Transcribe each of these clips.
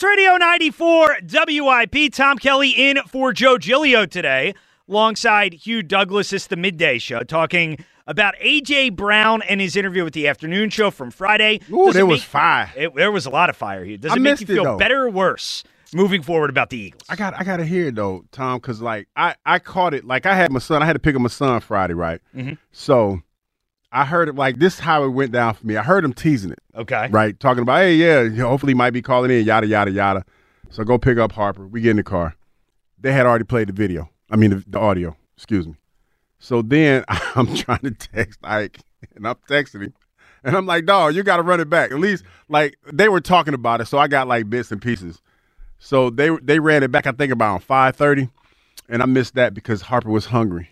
Sports Radio 94 WIP. Tom Kelly in for Joe Giglio today, alongside Hugh Douglas. It's the midday show talking about A.J. Brown and his interview with the afternoon show from Friday. Ooh, it was fire. It, there was a lot of fire here. Does I it make you feel though. better or worse moving forward about the Eagles? I got I got to hear it though, Tom, because like I I caught it. Like I had my son. I had to pick up my son Friday, right? Mhm. So I heard it like this. is How it went down for me. I heard him teasing it, Okay. right? Talking about, hey, yeah, hopefully he might be calling in, yada yada yada. So I go pick up Harper. We get in the car. They had already played the video. I mean the, the audio. Excuse me. So then I'm trying to text Ike, and I'm texting him, and I'm like, dog, you got to run it back. At least like they were talking about it, so I got like bits and pieces. So they they ran it back. I think about five thirty, and I missed that because Harper was hungry.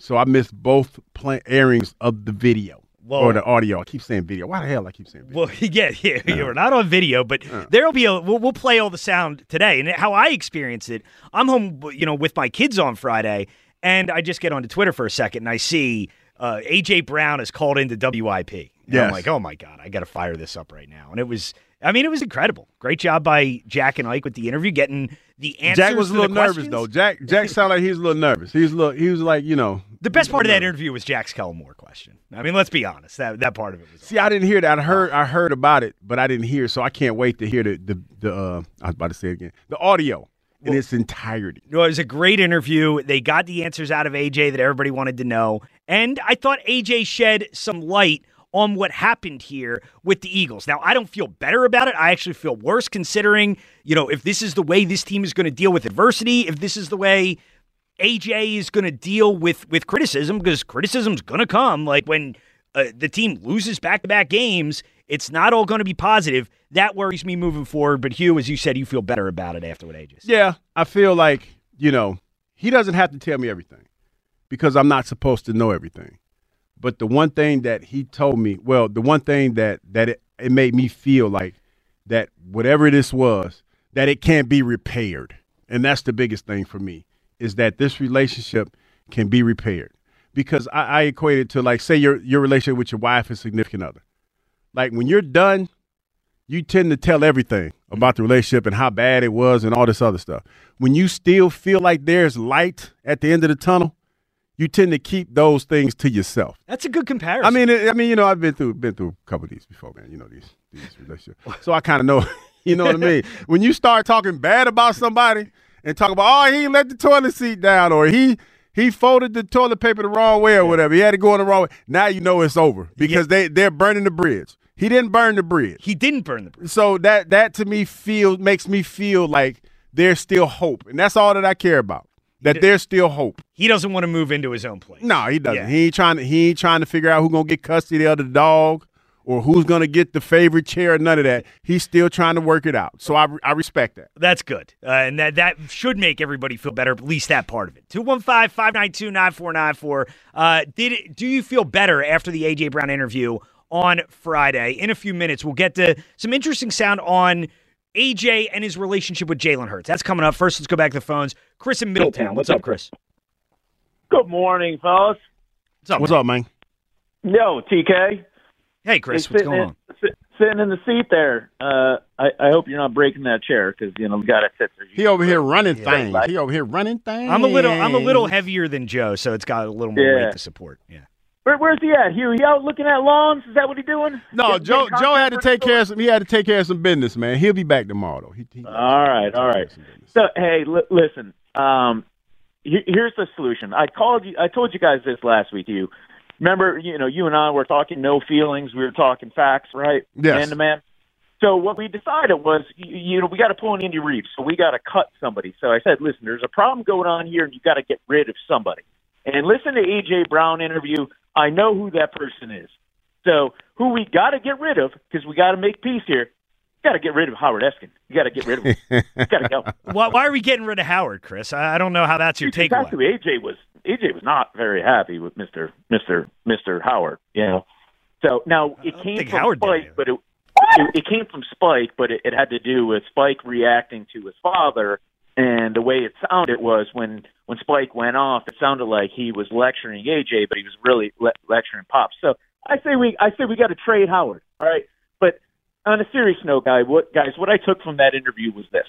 So I missed both play- airings of the video Whoa. or the audio. I keep saying video. Why the hell I keep saying video? Well, yeah, yeah, you're not on video, but there'll be a. We'll, we'll play all the sound today, and how I experience it. I'm home, you know, with my kids on Friday, and I just get onto Twitter for a second, and I see uh, AJ Brown is called into WIP. And I'm like, oh my god, I got to fire this up right now, and it was. I mean, it was incredible. Great job by Jack and Ike with the interview, getting the answers. Jack was a little nervous questions. though. Jack Jack sounded like he was a little nervous. He was a little. He was like you know. The best part of that interview was Jack's Kellen Moore question. I mean, let's be honest. That that part of it was. See, I didn't hear that. I heard I heard about it, but I didn't hear. So I can't wait to hear the the, the uh, I was about to say it again. The audio in its entirety. No, it was a great interview. They got the answers out of AJ that everybody wanted to know. And I thought AJ shed some light on what happened here with the Eagles. Now, I don't feel better about it. I actually feel worse considering, you know, if this is the way this team is going to deal with adversity, if this is the way AJ is going to deal with with criticism because criticism's going to come like when uh, the team loses back-to-back games, it's not all going to be positive. That worries me moving forward, but Hugh as you said you feel better about it after what AJ said. Yeah, I feel like you know he doesn't have to tell me everything because I'm not supposed to know everything. But the one thing that he told me, well, the one thing that that it, it made me feel like that whatever this was, that it can't be repaired, and that's the biggest thing for me is that this relationship can be repaired because I, I equate it to like say your your relationship with your wife and significant other. Like when you're done, you tend to tell everything about the relationship and how bad it was and all this other stuff. When you still feel like there's light at the end of the tunnel, you tend to keep those things to yourself. That's a good comparison. I mean, I mean, you know, I've been through been through a couple of these before, man. You know these these relationships, so I kind of know. You know what I mean? When you start talking bad about somebody and talk about, oh, he let the toilet seat down, or he he folded the toilet paper the wrong way, or whatever, he had to go in the wrong way. Now you know it's over because they they're burning the bridge. He didn't burn the bridge. he didn't burn the bridge. So that that to me feel makes me feel like there's still hope, and that's all that I care about. That there's still hope. He doesn't want to move into his own place. No, he doesn't. Yeah. He ain't trying to. He ain't trying to figure out who's gonna get custody of the dog or who's gonna get the favorite chair. Or none of that. He's still trying to work it out. So I I respect that. That's good. Uh, and that, that should make everybody feel better, at least that part of it. 215 592 9494. Uh, Did it- Do you feel better after the A.J. Brown interview on Friday? In a few minutes, we'll get to some interesting sound on AJ and his relationship with Jalen Hurts. That's coming up. First, let's go back to the phones. Chris in Middletown. What's up, Chris? Good morning, fellas. What's up? What's up, man? Yo, TK. Hey, Chris. Hey, What's going in, on? sit- Sitting in the seat there. Uh, I, I hope you're not breaking that chair because you know we got to sit there. He over here running Yeah. things. He over here running things. I'm a little I'm a little heavier than Joe, so it's got a little more Yeah. weight to support. Yeah. Where, where's he at? Hugh, he out looking at lawns? Is that what he doing? No, Joe. Joe had to take care of some. He had to take care of some business, man. He'll be back tomorrow. Though. He, he, All right, all right. So hey, li- listen. Um, he- here's the solution. I called you. I told you guys this last week. You remember? You know, you and I were talking no feelings. We were talking facts, right? Yes. Man to man. So what we decided was, you, you know, we got to pull an Indy Reeves. So we got to cut somebody. So I said, listen, there's a problem going on here, and you got to get rid of somebody. And listen to AJ Brown interview. I know who that person is. So who we got to get rid of because we got to make peace here. Got to get rid of Howard Eskin. You got to get rid of him. got to go. Why, why are we getting rid of Howard, Chris? I, don't know how that's your takeaway. Actually, AJ was AJ was not very happy with Mister Mister Mister Howard. You know, so now it came from Howard Spike, but it, it it came from Spike, but it, it had to do with Spike reacting to his father, and the way it sounded was when when Spike went off, it sounded like he was lecturing AJ, but he was really le- lecturing Pop. So I say we I say we got to trade Howard. All right, but on a serious note, guy, what guys, what I took from that interview was this.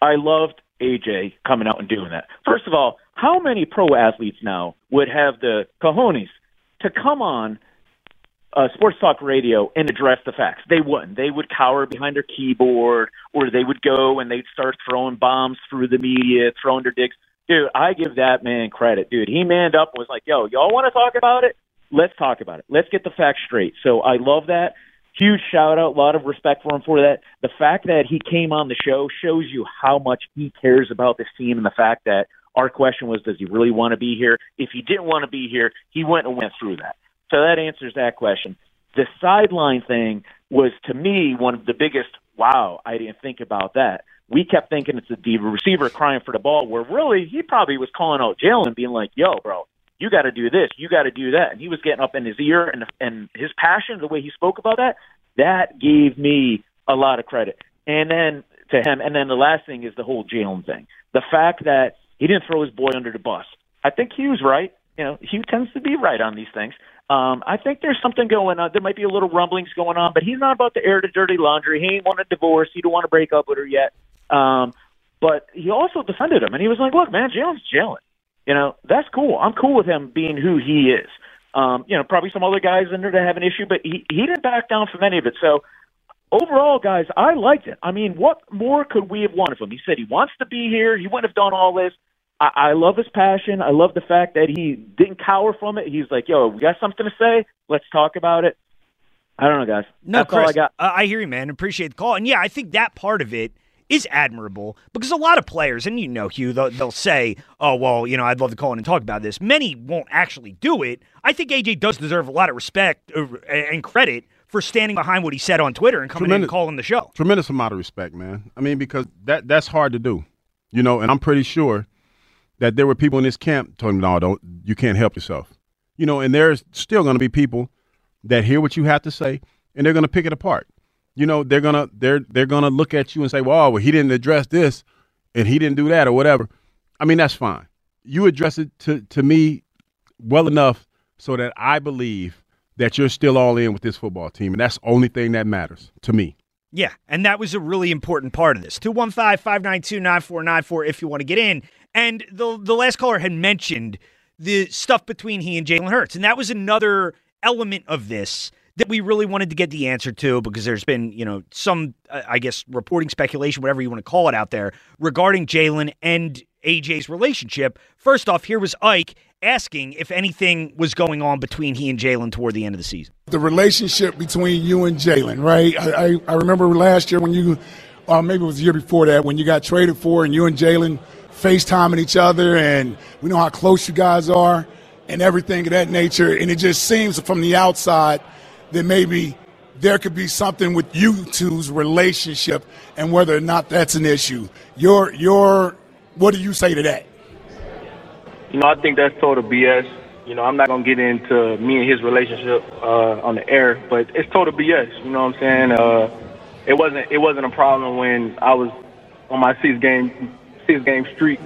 I loved AJ coming out and doing that. First of all, how many pro athletes now would have the cojones to come on uh, sports talk radio and address the facts? They wouldn't. They would cower behind their keyboard, or they would go and they'd start throwing bombs through the media, throwing their dicks. Dude, I give that man credit. Dude, he manned up and was like, "Yo, y'all want to talk about it? Let's talk about it. Let's get the facts straight." So I love that. Huge shout out, a lot of respect for him for that. The fact that he came on the show shows you how much he cares about this team, and the fact that our question was, does he really want to be here? If he didn't want to be here, he went and went through that. So that answers that question. The sideline thing was to me one of the biggest. Wow, I didn't think about that. We kept thinking it's the receiver crying for the ball, where really he probably was calling out Jalen, being like, "Yo, bro, you got to do this, you got to do that," and he was getting up in his ear, and and his passion, the way he spoke about that, that gave me a lot of credit. And then to him, and then the last thing is the whole Jalen thing, the fact that he didn't throw his boy under the bus. I think Hugh's right. You know, Hugh tends to be right on these things. Um, I think there's something going on. There might be a little rumblings going on, but he's not about to air the dirty laundry. He ain't want a divorce. He don't want to break up with her yet. Um, but he also defended him, and he was like, "Look, man, Jalen's Jalen. You know, that's cool. I'm cool with him being who he is. Um, you know, probably some other guys in there that have an issue, but he he didn't back down from any of it. So overall, guys, I liked it. I mean, what more could we have wanted from him? He said he wants to be here. He wouldn't have done all this. I, I love his passion. I love the fact that he didn't cower from it. He's like, "Yo, we got something to say. Let's talk about it." I don't know, guys. No, That's Chris, all I got. uh, I hear you, man. Appreciate the call. And yeah, I think that part of it is admirable because a lot of players, and you know, Hugh, they'll, they'll say, oh, well, you know, I'd love to call in and talk about this. Many won't actually do it. I think AJ does deserve a lot of respect uh, and credit for standing behind what he said on Twitter and coming in and calling the show. tremendous amount of respect, man. I mean, because that that's hard to do, you know. And I'm pretty sure that there were people in this camp told him, "No, don't. You can't help yourself," you know. And there's still going to be people that hear what you have to say, and they're going to pick it apart. You know, they're gonna they're they're gonna look at you and say, "Well, well, he didn't address this, and he didn't do that, or whatever." I mean, that's fine. You address it to to me well enough so that I believe that you're still all in with this football team, and that's the only thing that matters to me. Yeah, and that was a really important part of this. 215 592 9494 if you want to get in. And the, the last caller had mentioned the stuff between he and Jalen Hurts. And that was another element of this that we really wanted to get the answer to because there's been, you know, some, uh, I guess, reporting speculation, whatever you want to call it out there, regarding Jalen and AJ's relationship. First off, here was Ike asking if anything was going on between he and Jalen toward the end of the season. the relationship between you and Jalen, right? I, I, I remember last year when you, uh, maybe it was the year before that, when you got traded for and you and Jalen FaceTiming each other, and we know how close you guys are and everything of that nature. And it just seems from the outside that maybe there could be something with you two's relationship and whether or not that's an issue. Your, your, what do you say to that? You know, I think that's total BS. You know, I'm not gonna get into me and his relationship uh, on the air, but it's total BS. You know what I'm saying? Uh, it wasn't it wasn't a problem when I was on my six game six game streak.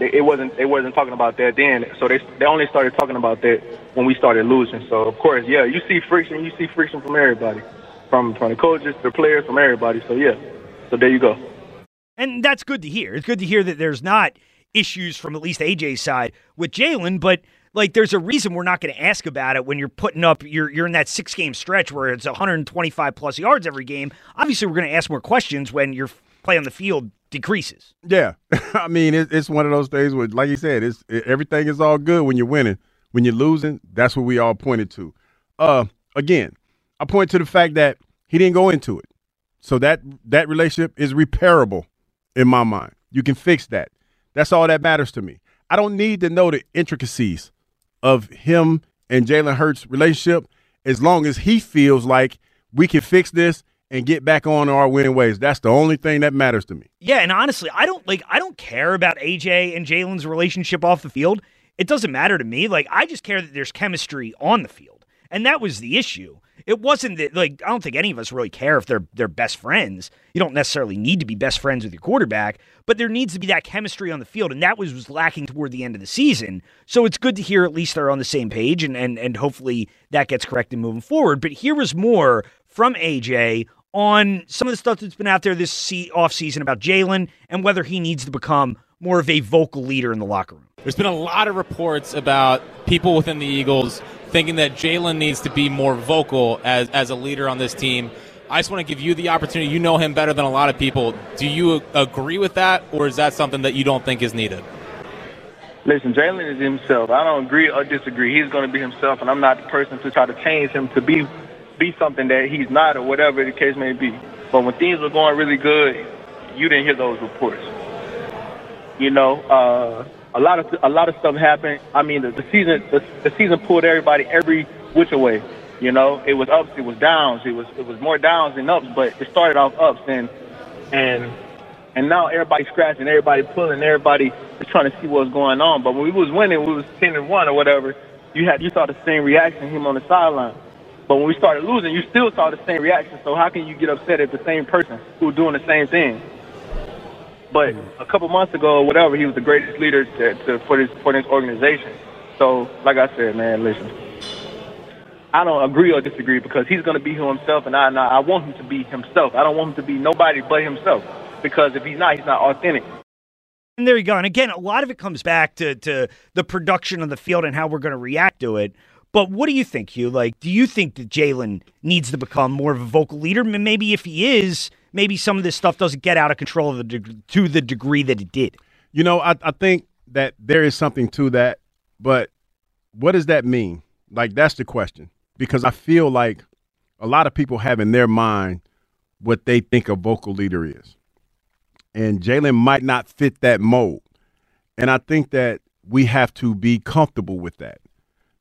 It wasn't they wasn't talking about that then. So they they only started talking about that when we started losing. So of course, yeah, you see friction. You see friction from everybody, from from the coaches, the players, from everybody. So yeah, so there you go. And that's good to hear. It's good to hear that there's not issues from at least AJ's side with Jalen, but like there's a reason we're not going to ask about it when you're putting up you're you're in that six game stretch where it's 125 plus yards every game. Obviously, we're going to ask more questions when your play on the field decreases. Yeah, I mean it, it's one of those things where, like you said, it's it, everything is all good when you're winning. When you're losing, that's what we all pointed to. Uh, again, I point to the fact that he didn't go into it, so that that relationship is repairable in my mind. You can fix that. That's all that matters to me. I don't need to know the intricacies of him and Jalen Hurts' relationship as long as he feels like we can fix this and get back on our winning ways. That's the only thing that matters to me. Yeah, and honestly, I don't like I don't care about AJ and Jalen's relationship off the field. It doesn't matter to me. Like I just care that there's chemistry on the field. And that was the issue. It wasn't that like I don't think any of us really care if they're they're best friends. You don't necessarily need to be best friends with your quarterback, but there needs to be that chemistry on the field, and that was was lacking toward the end of the season. So it's good to hear at least they're on the same page, and and and hopefully that gets corrected moving forward. But here was more from AJ on some of the stuff that's been out there this off season about Jalen and whether he needs to become more of a vocal leader in the locker room. There's been a lot of reports about people within the Eagles thinking that Jalen needs to be more vocal as, as a leader on this team. I just want to give you the opportunity. You know him better than a lot of people. Do you agree with that, or is that something that you don't think is needed? Listen, Jalen is himself. I don't agree or disagree. He's going to be himself, and I'm not the person to try to change him to be be something that he's not, or whatever the case may be. But when things were going really good, you didn't hear those reports. You know, uh, a lot of a lot of stuff happened. I mean, the, the season the, the season pulled everybody every which way. You know, it was ups, it was downs, it was it was more downs than ups, but it started off ups and and and now everybody's scratching, everybody pulling, everybody is trying to see what's going on. But when we was winning, we was ten and one or whatever. You had you saw the same reaction him on the sideline. But when we started losing, you still saw the same reaction. So how can you get upset at the same person who's doing the same thing? But a couple months ago, or whatever, he was the greatest leader to, to, for this for this organization. So, like I said, man, listen, I don't agree or disagree because he's going to be who himself, and I, and I want him to be himself. I don't want him to be nobody but himself because if he's not, he's not authentic. And there you go. And again, a lot of it comes back to to the production of the field and how we're going to react to it. But what do you think, Hugh? Like, do you think that Jalen needs to become more of a vocal leader? Maybe if he is, maybe some of this stuff doesn't get out of control the deg- to the degree that it did. You know, I, I think that there is something to that, but what does that mean? Like, that's the question. Because I feel like a lot of people have in their mind what they think a vocal leader is. And Jalen might not fit that mold. And I think that we have to be comfortable with that.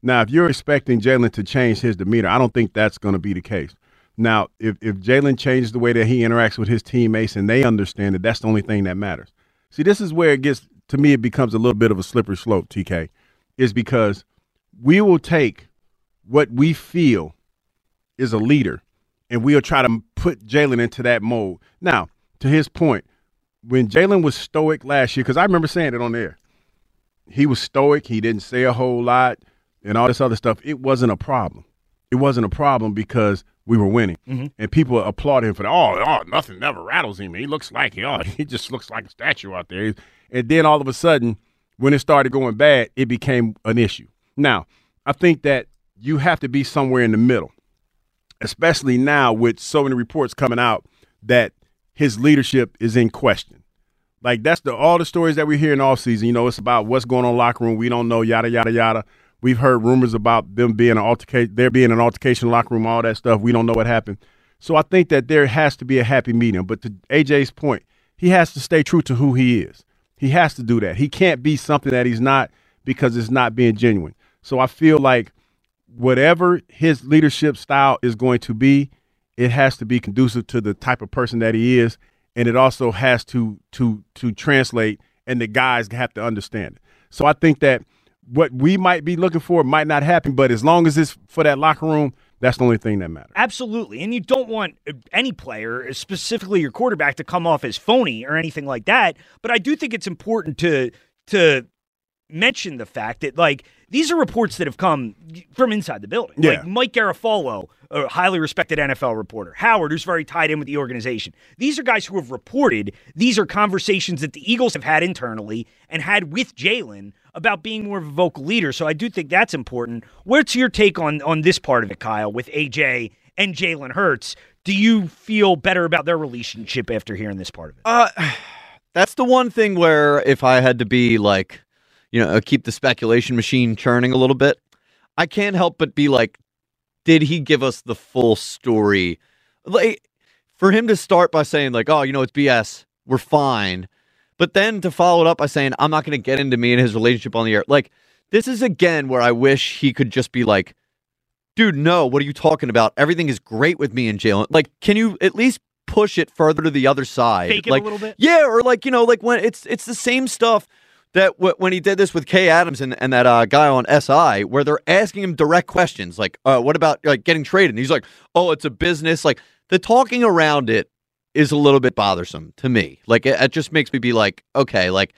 Now, if you're expecting Jalen to change his demeanor, I don't think that's going to be the case. Now, if, if Jalen changes the way that he interacts with his teammates and they understand that that's the only thing that matters. See, this is where it gets, to me, it becomes a little bit of a slippery slope, TK, is because we will take what we feel is a leader and we'll try to put Jalen into that mold. Now, to his point, when Jalen was stoic last year, because I remember saying it on there, he was stoic. He didn't say a whole lot and all this other stuff. It wasn't a problem. It wasn't a problem because we were winning, mm-hmm. and people applaud him for that. Oh, oh, nothing never rattles him. He looks like he, oh, he just looks like a statue out there. And then all of a sudden, when it started going bad, it became an issue. Now, I think that you have to be somewhere in the middle, especially now with so many reports coming out that his leadership is in question. Like that's the all the stories that we hear in off season. You know, it's about what's going on locker room. We don't know yada yada yada. We've heard rumors about them being an altercation, there being an altercation locker room, all that stuff. We don't know what happened. So I think that there has to be a happy medium. But to AJ's point, he has to stay true to who he is. He has to do that. He can't be something that he's not because it's not being genuine. So I feel like whatever his leadership style is going to be, it has to be conducive to the type of person that he is, and it also has to to to translate, and the guys have to understand it. So I think that what we might be looking for might not happen, but as long as it's for that locker room, that's the only thing that matters. Absolutely. And you don't want uh, any player, specifically your quarterback, to come off as phony or anything like that. But I do think it's important to to mention the fact that like these are reports that have come from inside the building. Yeah. Like Mike Garafolo, a highly respected NFL reporter, Howard, who's very tied in with the organization. These are guys who have reported. These are conversations that the Eagles have had internally and had with Jalen about being more of a vocal leader. So I do think that's important. What's your take on on this part of it, Kyle, with AJ and Jalen Hurts? Do you feel better about their relationship after hearing this part of it? Uh, that's the one thing where if I had to be like, you know, uh, keep the speculation machine churning a little bit, I can't help but be like, did he give us the full story? Like, for him to start by saying like, oh, you know, it's BS, we're fine, but then to follow it up by saying, I'm not going to get into me and his relationship on the air. Like, this is again where I wish he could just be like, dude, no, what are you talking about? Everything is great with me and Jalen. Like, can you at least push it further to the other side? Fake it a like, little bit? Yeah, or like, you know, like when it's it's the same stuff that w- when he did this with Kay Adams and, and that uh, guy on SI, where they're asking him direct questions, like, uh, what about like getting traded? And he's like, oh, it's a business. Like the talking around it is a little bit bothersome to me. Like it, it just makes me be like, okay, like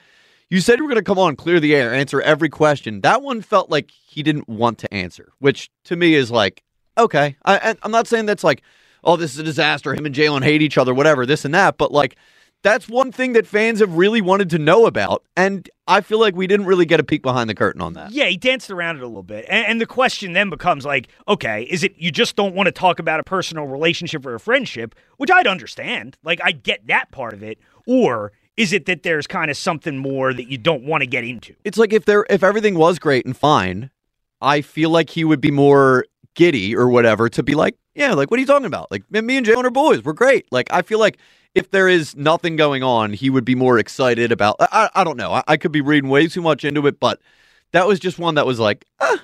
you said you were going to come on, clear the air, answer every question. That one felt like he didn't want to answer, which to me is like, okay. I, I'm not saying that's like, oh, this is a disaster. Him and Jalen hate each other, whatever, this and that. But like, that's one thing that fans have really wanted to know about. And I feel like we didn't really get a peek behind the curtain on that. Yeah, he danced around it a little bit. And, and the question then becomes like, okay, is it you just don't want to talk about a personal relationship or a friendship, which I'd understand. Like, I get that part of it. Or is it that there's kind of something more that you don't want to get into? It's like if there if everything was great and fine, I feel like he would be more giddy or whatever to be like, yeah, like what are you talking about? Like me and Jalen are boys, we're great. Like I feel like if there is nothing going on, he would be more excited about. I, I don't know. I, I could be reading way too much into it, but that was just one that was like, ah,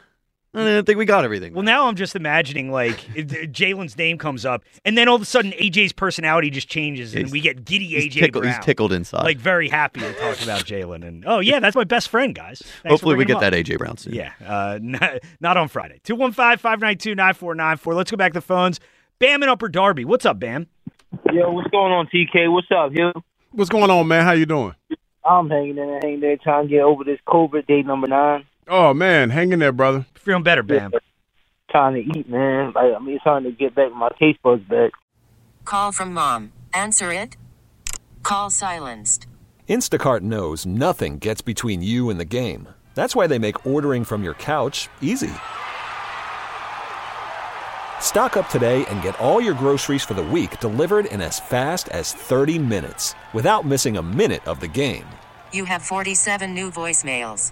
I don't think we got everything. Well, now I'm just imagining like Jalen's name comes up, and then all of a sudden AJ's personality just changes, and He's- we get giddy he's AJ tickled- he's tickled inside. like very happy to talk about Jalen. And oh yeah, that's my best friend, guys. Thanks Hopefully we get him that. AJ Brown soon. Yeah, uh, not, not on Friday. 215-592-9494. Let's go back to the phones. Bam and Upper Darby. What's up, Bam? Yo, what's going on, TK? What's up, Hugh? What's going on, man? How you doing? I'm hanging in there, hanging there, trying to get over this COVID day number nine. Oh man, hang in there, brother. Feeling better, Bam. Trying to eat, man. Like, I mean, it's trying to get back my taste buds back. Call from mom. Answer it. Call silenced. Instacart knows nothing gets between you and the game. That's why they make ordering from your couch easy. Stock up today and get all your groceries for the week delivered in as fast as 30 minutes without missing a minute of the game. You have 47 new voicemails.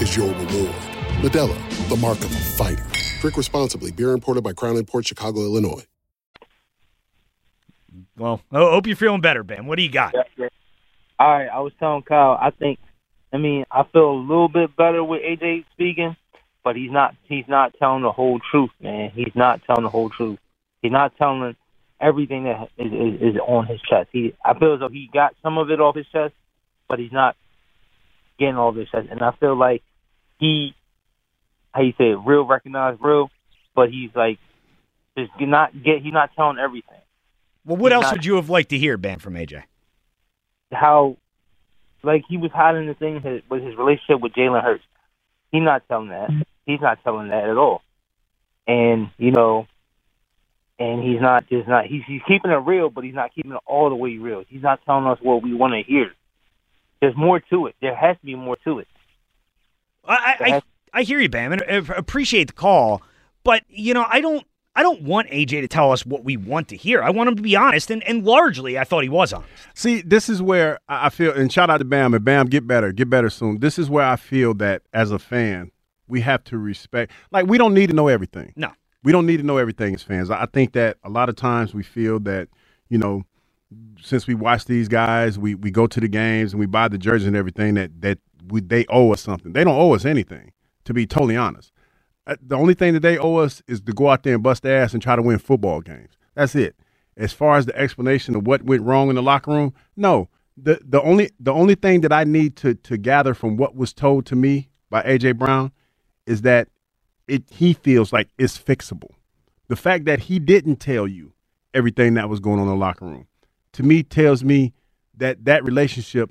is your reward. Modelo, the mark of a fighter. Drink responsibly. Beer imported by Crown Port Chicago, Illinois. Well, I hope you're feeling better, Ben. What do you got? All right, I was telling Kyle, I think, I mean, I feel a little bit better with AJ speaking, but he's not, he's not telling the whole truth, man. He's not telling the whole truth. He's not telling everything that is, is, is on his chest. He, I feel as though he got some of it off his chest, but he's not getting all of his. And I feel like he, how you say it, real recognize real, but he's like, just not get, he's not telling everything. Well, what He's else not- would you have liked to hear, Bam, from AJ? how like he was hiding the thing his, with his relationship with Jalen Hurts. He's not telling that. He's not telling that at all. And you know, and he's not just not. He's he's keeping it real, but he's not keeping it all the way real. He's not telling us what we want to hear. There's more to it. There has to be more to it. I I, I hear you, Bam, and I appreciate the call, but you know I don't I don't want AJ to tell us what we want to hear. I want him to be honest, and, and largely I thought he was honest. See, this is where I I feel, and shout out to Bam, and Bam, get better, get better soon. This is where I feel that as a fan, we have to respect. Like, we don't need to know everything. No. We don't need to know everything as fans. I I think that a lot of times we feel that, you know, since we watch these guys, we, we go to the games and we buy the jerseys and everything that that we, they owe us something. They don't owe us anything, to be totally honest. Uh, The only thing that they owe us is to go out there and bust ass and try to win football games. That's it. As far as the explanation of what went wrong in the locker room, no. The the only the only thing that I need to to gather from what was told to me by AJ Brown is that it he feels like it's fixable. The fact that he didn't tell you everything that was going on in the locker room to me tells me that that relationship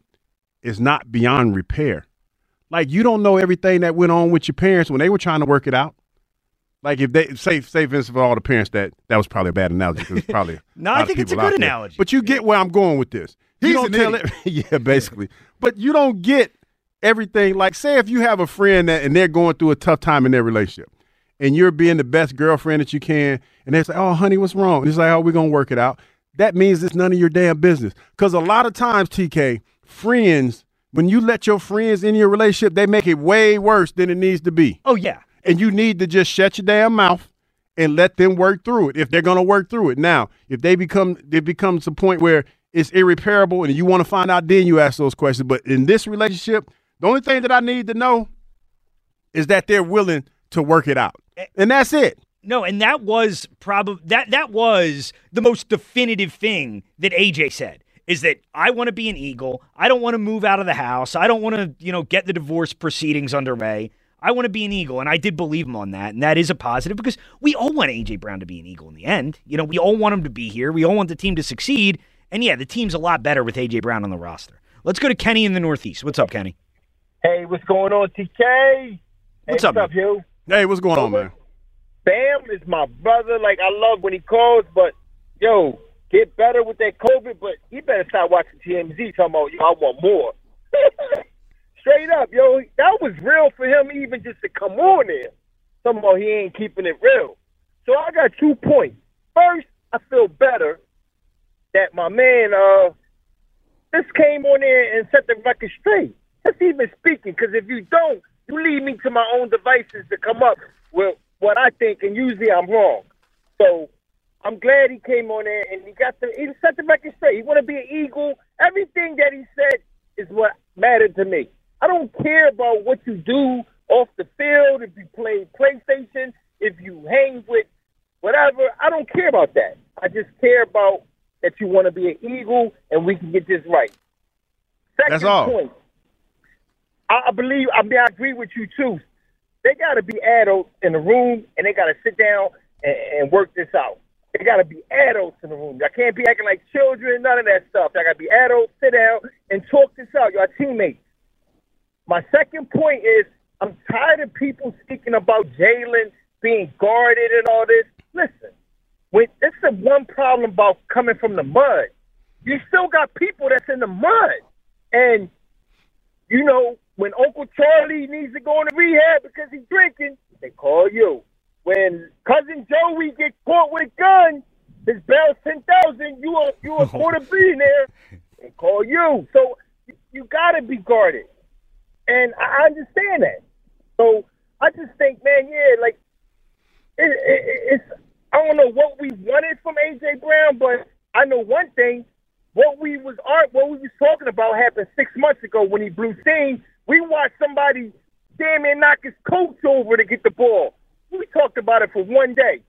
is not beyond repair. Like you don't know everything that went on with your parents when they were trying to work it out. Like if they say say Vince for all the parents that that was probably a bad analogy because it's probably No, I think it's a good there. analogy. But you get where I'm going with this. You don't tell it, yeah, basically. But you don't get everything. Like say if you have a friend that and they're going through a tough time in their relationship, and you're being the best girlfriend that you can, and they say, "Oh, honey, what's wrong?" And it's like, "Oh, we're gonna work it out." That means it's none of your damn business. Because a lot of times, TK, friends, when you let your friends in your relationship, they make it way worse than it needs to be. Oh yeah. And you need to just shut your damn mouth and let them work through it if they're going to work through it. Now, if they become it becomes a point where it's irreparable and you want to find out, then you ask those questions. But in this relationship, the only thing that I need to know is that they're willing to work it out, eh. and that's it. No, and that was probably that that was the most definitive thing that AJ said is that I want to be an Eagle. I don't want to move out of the house. I don't want to, you know, get the divorce proceedings underway. I want to be an Eagle, and I did believe him on that, and that is a positive because we all want AJ Brown to be an Eagle in the end. You know, we all want him to be here. We all want the team to succeed, and yeah, the team's a lot better with AJ Brown on the roster. Let's go to Kenny in the Northeast. What's up, Kenny? Hey, what's going on, TK? What's hey, up, What's up, you? Hey, what's going on, man? Bam is my brother. Like I love when he calls, but yo, get better with that COVID. But he better stop watching TMZ talking about yo, I want more. Straight up, yo, that was real for him even just to come on there. Talking about he ain't keeping it real. So I got two points. First, I feel better that my man uh just came on there and set the record straight. Just even speaking, because if you don't, you lead me to my own devices to come up with what I think, and usually I'm wrong. So I'm glad he came on there and he got the he set the record straight. He want to be an Eagle. Everything that he said is what mattered to me. I don't care about what you do off the field, if you play PlayStation, if you hang with whatever. I don't care about that. I just care about that you want to be an Eagle and we can get this right. Second That's all. point. I, believe. I mean, I agree with you too. They got to be adults in the room, and they got to sit down and, and work this out. They got to be adults in the room. I can't be acting like children. None of that stuff. I got to be adults. Sit down and talk this out. Y'all teammates. My second point is I'm tired of people speaking about Jalen being guarded and all this. Listen, when this is the one problem about coming from the mud. You still got people that's in the mud, and you know when Uncle Charlie needs to go into rehab because he's drinking, they call you. When cousin Joey gets caught with a gun, his bail's ten thousand. You a you a oh. quarter billionaire. They call you. So you, you got to be guarded, and I I understand that. So I just think, man, yeah, like it, it, it's I don't know what we wanted from AJ Brown, but I know one thing: what we was art, what we was talking about happened six months ago when he blew steam. We watched somebody damn near knock his coach over to get the ball. We talked about it for one day.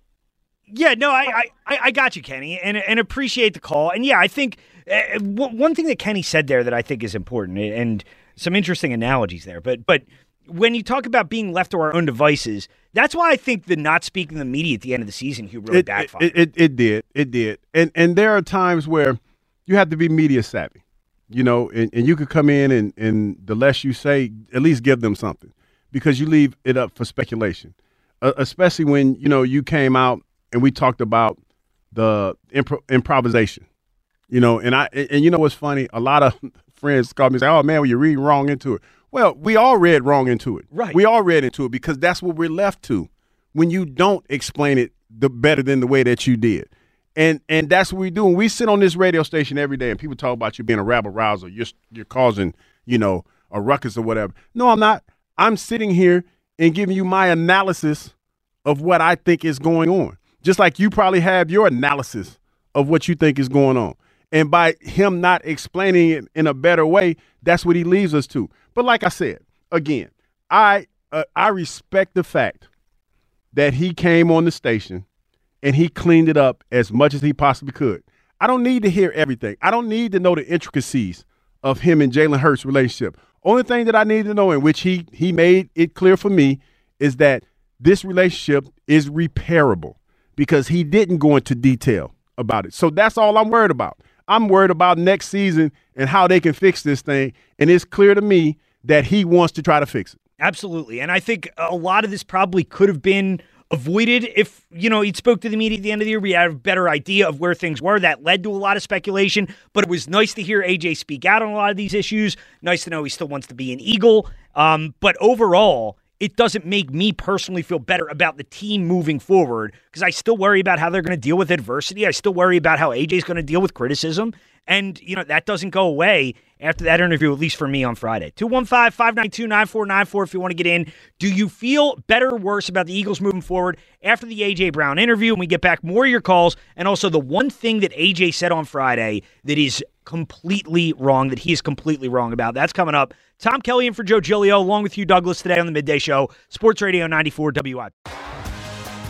Yeah, no, I, I, I got you, Kenny, and and appreciate the call. And yeah, I think uh, w- one thing that Kenny said there that I think is important, and some interesting analogies there. But but when you talk about being left to our own devices, that's why I think the not speaking to the media at the end of the season, Hugh, really it, backfired. It, it, it did. It did. And and there are times where you have to be media savvy, you know, and, and you could come in and, and the less you say, at least give them something because you leave it up for speculation, uh, especially when, you know, you came out and we talked about the impro- improvisation, you know, and I, and, and you know what's funny? A lot of friends call me and say, oh man, well, you're reading wrong into it. Well, we all read wrong into it. Right. We all read into it because that's what we're left to when you don't explain it the better than the way that you did. And and that's what we do. When we sit on this radio station every day and people talk about you being a rabble rouser, you're you're causing, you know, a ruckus or whatever. No, I'm not. I'm sitting here and giving you my analysis of what I think is going on. Just like you probably have your analysis of what you think is going on. And by him not explaining it in a better way, that's what he leaves us to. But like I said, again, I uh, I respect the fact that he came on the station and he cleaned it up as much as he possibly could. I don't need to hear everything. I don't need to know the intricacies of him and Jalen Hurts' relationship. Only thing that I need to know, in which he he made it clear for me, is that this relationship is repairable because he didn't go into detail about it. So that's all I'm worried about. I'm worried about next season and how they can fix this thing. And it's clear to me that he wants to try to fix it. Absolutely. And I think a lot of this probably could have been avoided if, you know, he'd spoke to the media at the end of the year. We had a better idea of where things were. That led to a lot of speculation. But it was nice to hear AJ speak out on a lot of these issues. Nice to know he still wants to be an Eagle. Um, but overall, it doesn't make me personally feel better about the team moving forward because I still worry about how they're going to deal with adversity. I still worry about how AJ's going to deal with criticism. And, you know, that doesn't go away after that interview, at least for me on Friday. 215 592 9494 if you want to get in. Do you feel better or worse about the Eagles moving forward after the A.J. Brown interview? And we get back more of your calls. And also the one thing that A.J. said on Friday that is completely wrong, that he is completely wrong about. That's coming up. Tom Kelly and for Joe Giglio, along with Hugh, Douglas, today on the Midday Show, Sports Radio 94 WI.